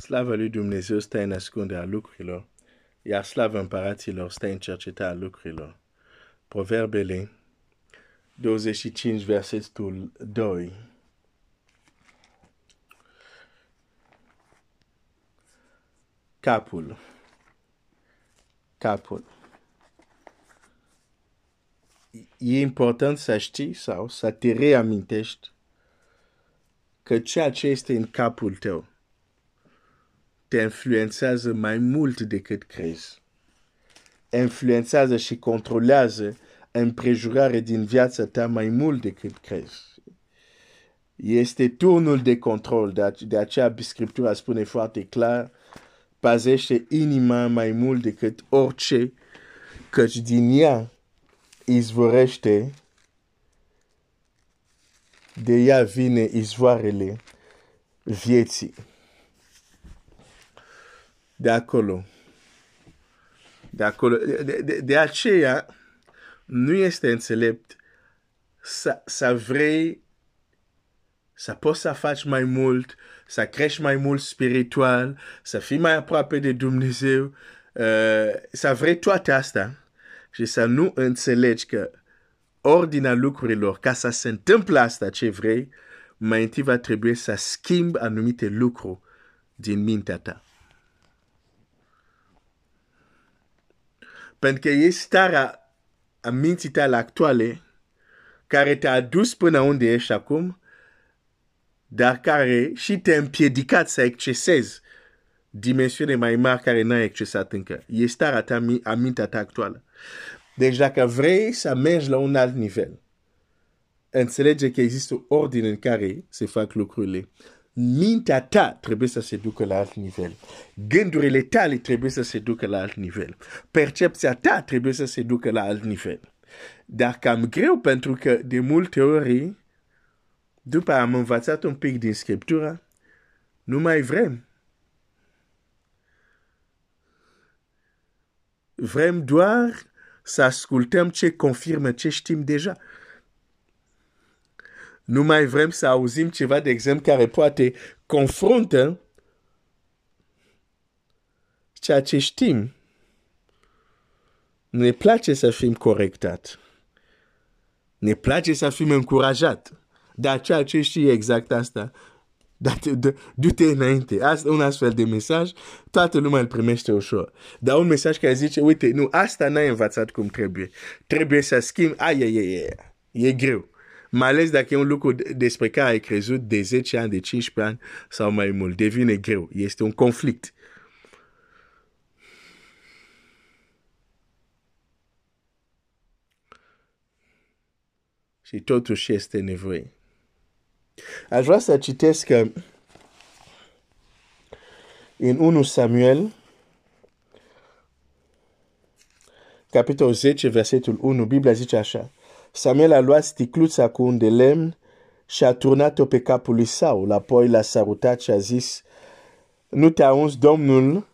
Slava lui Dumnezeu stă în ascunderea lucrurilor, iar slava împăraților stă în cercetarea lucrurilor. Proverbele 25, versetul 2. Capul. Capul. E important să știi sau să te reamintești că ceea ce este în capul tău te influențează mai mult decât crezi. Influențează și controlează împrejurare din viața ta mai mult decât crezi. Este turnul de control, de, de aceea Scriptura spune foarte clar, pazește inima mai mult decât orice, căci din ea izvorește, de ea vine izvoarele vieții. De acolo. De acolo. De, de, de aceea nu este înțelept să, să vrei să poți să faci mai mult, să crești mai mult spiritual, să fii mai aproape de Dumnezeu, uh, să vrei toate astea și să nu înțelegi că ordinea lucrurilor, ca să se întâmple asta ce vrei, mai întâi va trebui să schimbi anumite lucruri din mintea ta. Pentru că e starea a minții tale actuale care te-a adus până unde ești acum, dar care și te-a împiedicat să accesezi dimensiune mai mari care n-ai accesat încă. E starea ta, a mintea ta actuală. Deci dacă vrei să mergi la un alt nivel, înțelege că există o ordine în care se fac lucrurile. Mintea ta trebuie să se ducă la alt nivel. Gândurile tale trebuie să se ducă la alt nivel. Percepția ta trebuie să se ducă la alt nivel. Dar cam greu pentru că de multe ori, după am învățat un pic din Scriptura, nu mai vrem. Vrem doar să ascultăm ce confirmă ce știm deja. Nu mai vrem să auzim ceva, de exemplu, care poate confruntă ceea ce știm. Ne place să fim corectat. Ne place să fim încurajat. Dar ceea ce știi exact asta, du-te înainte. Asta, un astfel de mesaj, toată lumea îl primește ușor. Dar un mesaj care zice, uite, nu, asta n-ai învățat cum trebuie. Trebuie să schimbi, ai, ai, ai, ai. E greu. Mai ales dacă e un lucru despre care ai crezut de 10 ani, de 15 ani sau mai mult. Devine greu. Este un conflict. Și totuși este nevoie. Aș vrea să citesc în 1 Samuel, capitolul 10, versetul 1, Biblia zice așa. Samuel a luat sticluța cu un de lemn și a turnat-o pe capul lui Saul. Apoi l-a salutat și a zis, nu te-a uns Domnul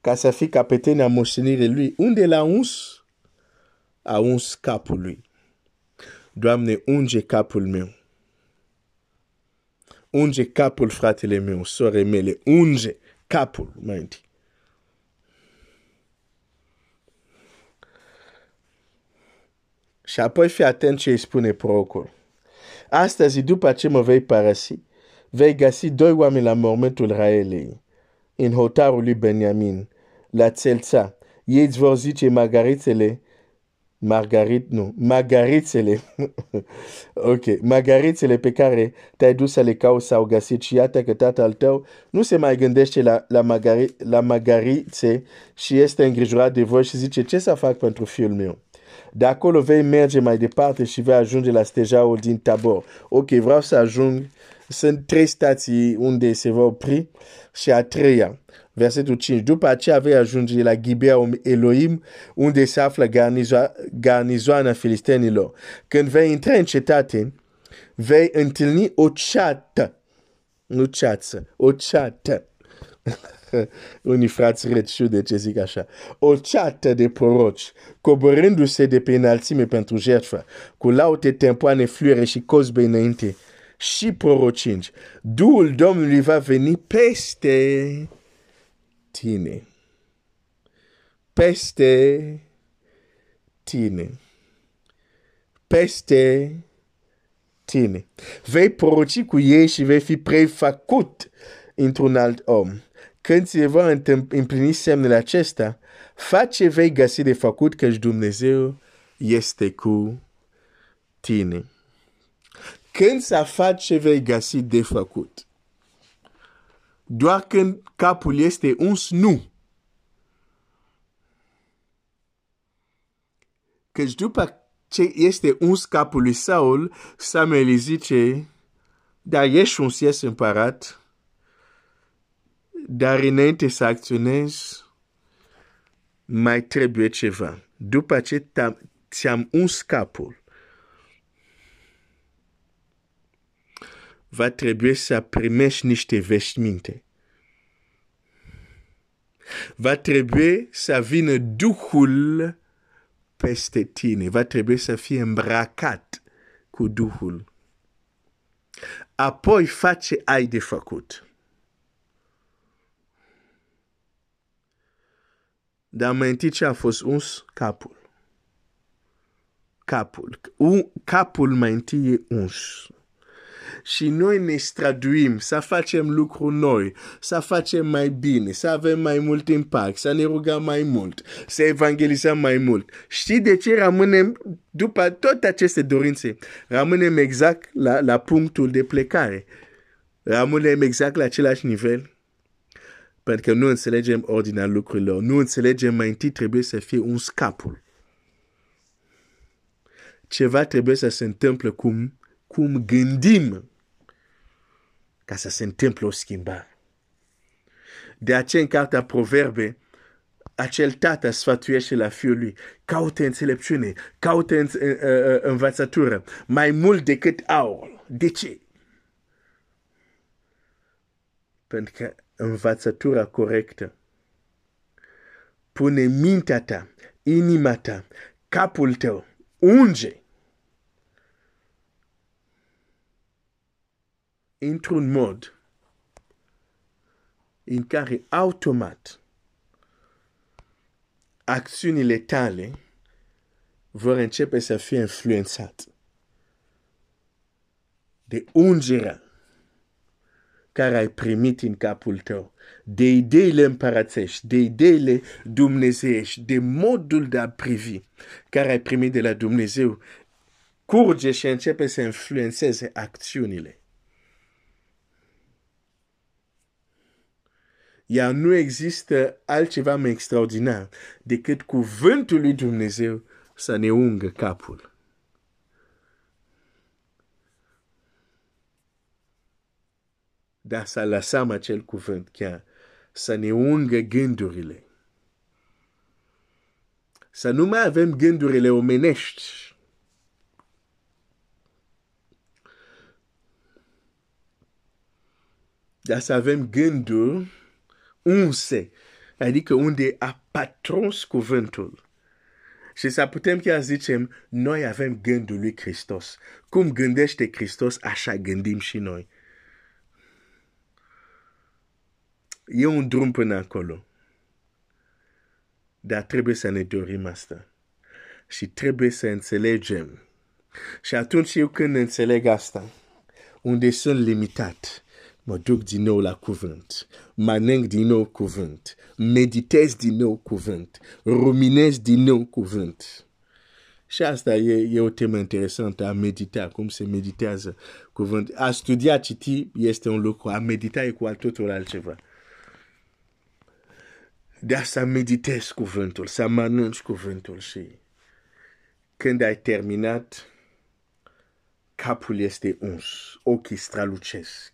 ca să fii capetenia moștenirii lui. Unde l-a uns? A uns capul lui. Doamne, unge capul meu. Unge capul fratele meu, sore mele, unge capul mai întâi. Și apoi fi atent ce îi spune prorocul. Astăzi, după ce mă vei părăsi, vei găsi doi oameni la mormentul Raelei, în hotarul lui Benjamin, la țelța. Ei îți vor zice margarițele Margarit, nu, margarițele, ok, margarițele pe care te-ai dus să le cauți sau găsit și iată că tatăl tău nu se mai gândește la, la, magari, la margarițe și este îngrijorat de voi și zice ce să fac pentru fiul meu. De acolo vei merge mai departe și vei ajunge la stejaul din Tabor. Ok, vreau să ajung, sunt trei stații unde se va opri și a treia versetul 5. După aceea vei ajunge la Gibea Elohim, unde se află garnizo- garnizoana filistenilor. Când vei intra în cetate, vei întâlni o ceată. Nu ceață, o ceată. Unii frați râd, știu de ce zic așa. O ceată de proroci, coborându-se de pe înălțime pentru jertfă, cu laute tempoane fluire și cosbe înainte și prorocinci. Duhul Domnului va veni peste tine. Peste tine. Peste tine. Vei proroci cu ei și vei fi prefăcut într-un alt om. Când se va împlini semnele acestea, face vei găsi de făcut că Dumnezeu este cu tine. Când să faci ce vei găsi de făcut. Doar când capul este uns, nu. Căci după ce este uns capul lui Saul, Samuel îi zice, dar ești un sies împărat, dar înainte să acționezi, mai trebuie ceva. După ce ți-am uns capul, va trebui să primești niște veșminte. Va trebui să vină Duhul peste tine. Va trebui să fie îmbracat cu Duhul. Apoi face ai de făcut. Dar mai întâi ce a fost uns? Capul. Capul. Un, capul mai întâi e uns. Și noi ne straduim să facem lucruri noi, să facem mai bine, să avem mai mult impact, să ne rugăm mai mult, să evangelizăm mai mult. Știi de ce rămânem, după toate aceste dorințe, rămânem exact la, la punctul de plecare. Rămânem exact la același nivel pentru că nu înțelegem ordinea lucrurilor. Nu înțelegem mai întâi trebuie să fie un scapul. Ceva trebuie să se întâmple cum, cum gândim ca să se întâmple o schimbare. De aceea în cartea Proverbe, acel tată sfătuiește la fiul lui, caută înțelepciune, caută în, învățătură, mai mult decât aur. De ce? Pentru că învățătura corectă. Pune mintea ta, inima ta, capul tău, unge într-un mod în care automat acțiunile tale vor începe să fie influențate de ungerea care ai primit în capul tău, de ideile împărățești, de ideile dumnezeiești, de modul de a privi care ai primit de la Dumnezeu, curge și începe să influențeze acțiunile. Iar nu există altceva mai extraordinar decât cuvântul lui Dumnezeu să ne ungă capul. Dar să lăsăm acel cuvânt chiar, să ne ungă gândurile. Să nu mai avem gândurile omenești. Dar să avem gânduri unse, adică unde a patrons cuvântul. Și să putem chiar zicem, noi avem gândul lui Hristos. Cum gândește Hristos, așa gândim și noi. E un drum până acolo. Dar trebuie să ne dorim asta. Și trebuie să înțelegem. Și atunci eu când înțeleg asta, unde sunt limitat, mă duc din nou la cuvânt, maneng din nou cuvânt, meditez din nou cuvânt, ruminez din nou cuvânt. Și asta e, e o temă interesantă, a medita, cum se meditează cuvânt. A studia, citi este un lucru, a medita e cu altul altceva de să meditezi cuvântul, să mănânci cuvântul și când ai terminat, capul este uns, ochii strălucesc.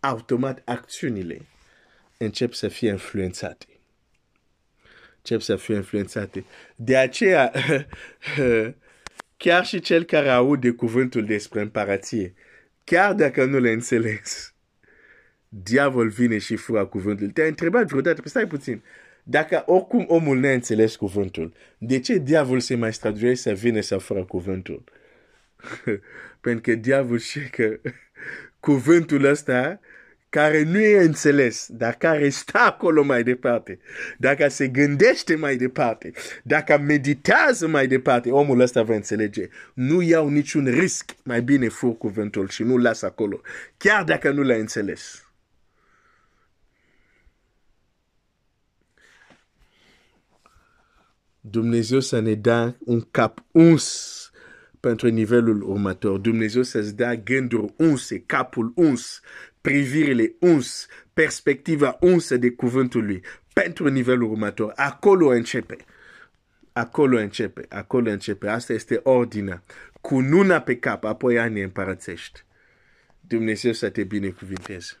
Automat acțiunile încep să fie influențate. Încep să fie influențate. De aceea, chiar și cel care aude cuvântul despre împărație, chiar dacă nu le înțeles, diavol vine și fura cuvântul. Te-ai întrebat vreodată, păi stai puțin, dacă oricum omul ne înțeles cuvântul, de ce diavol se mai străduie să vină să fără cuvântul? Pentru că diavolul știe că cuvântul ăsta care nu e înțeles, dar care stă acolo mai departe, dacă se gândește mai departe, dacă meditează mai departe, omul ăsta va înțelege. Nu iau niciun risc, mai bine fur cuvântul și nu las acolo, chiar dacă nu l-a înțeles. Dumnezeu să ne dea un cap uns pentru nivelul următor. Dumnezeu să-ți dea gânduri unse, capul uns, privirile uns, perspectiva unsă de cuvântul lui pentru nivelul următor. Acolo începe. Acolo începe, acolo începe. Asta este ordinea. Cu nuna pe cap, apoi ani împărățești. Dumnezeu să te binecuvinteze.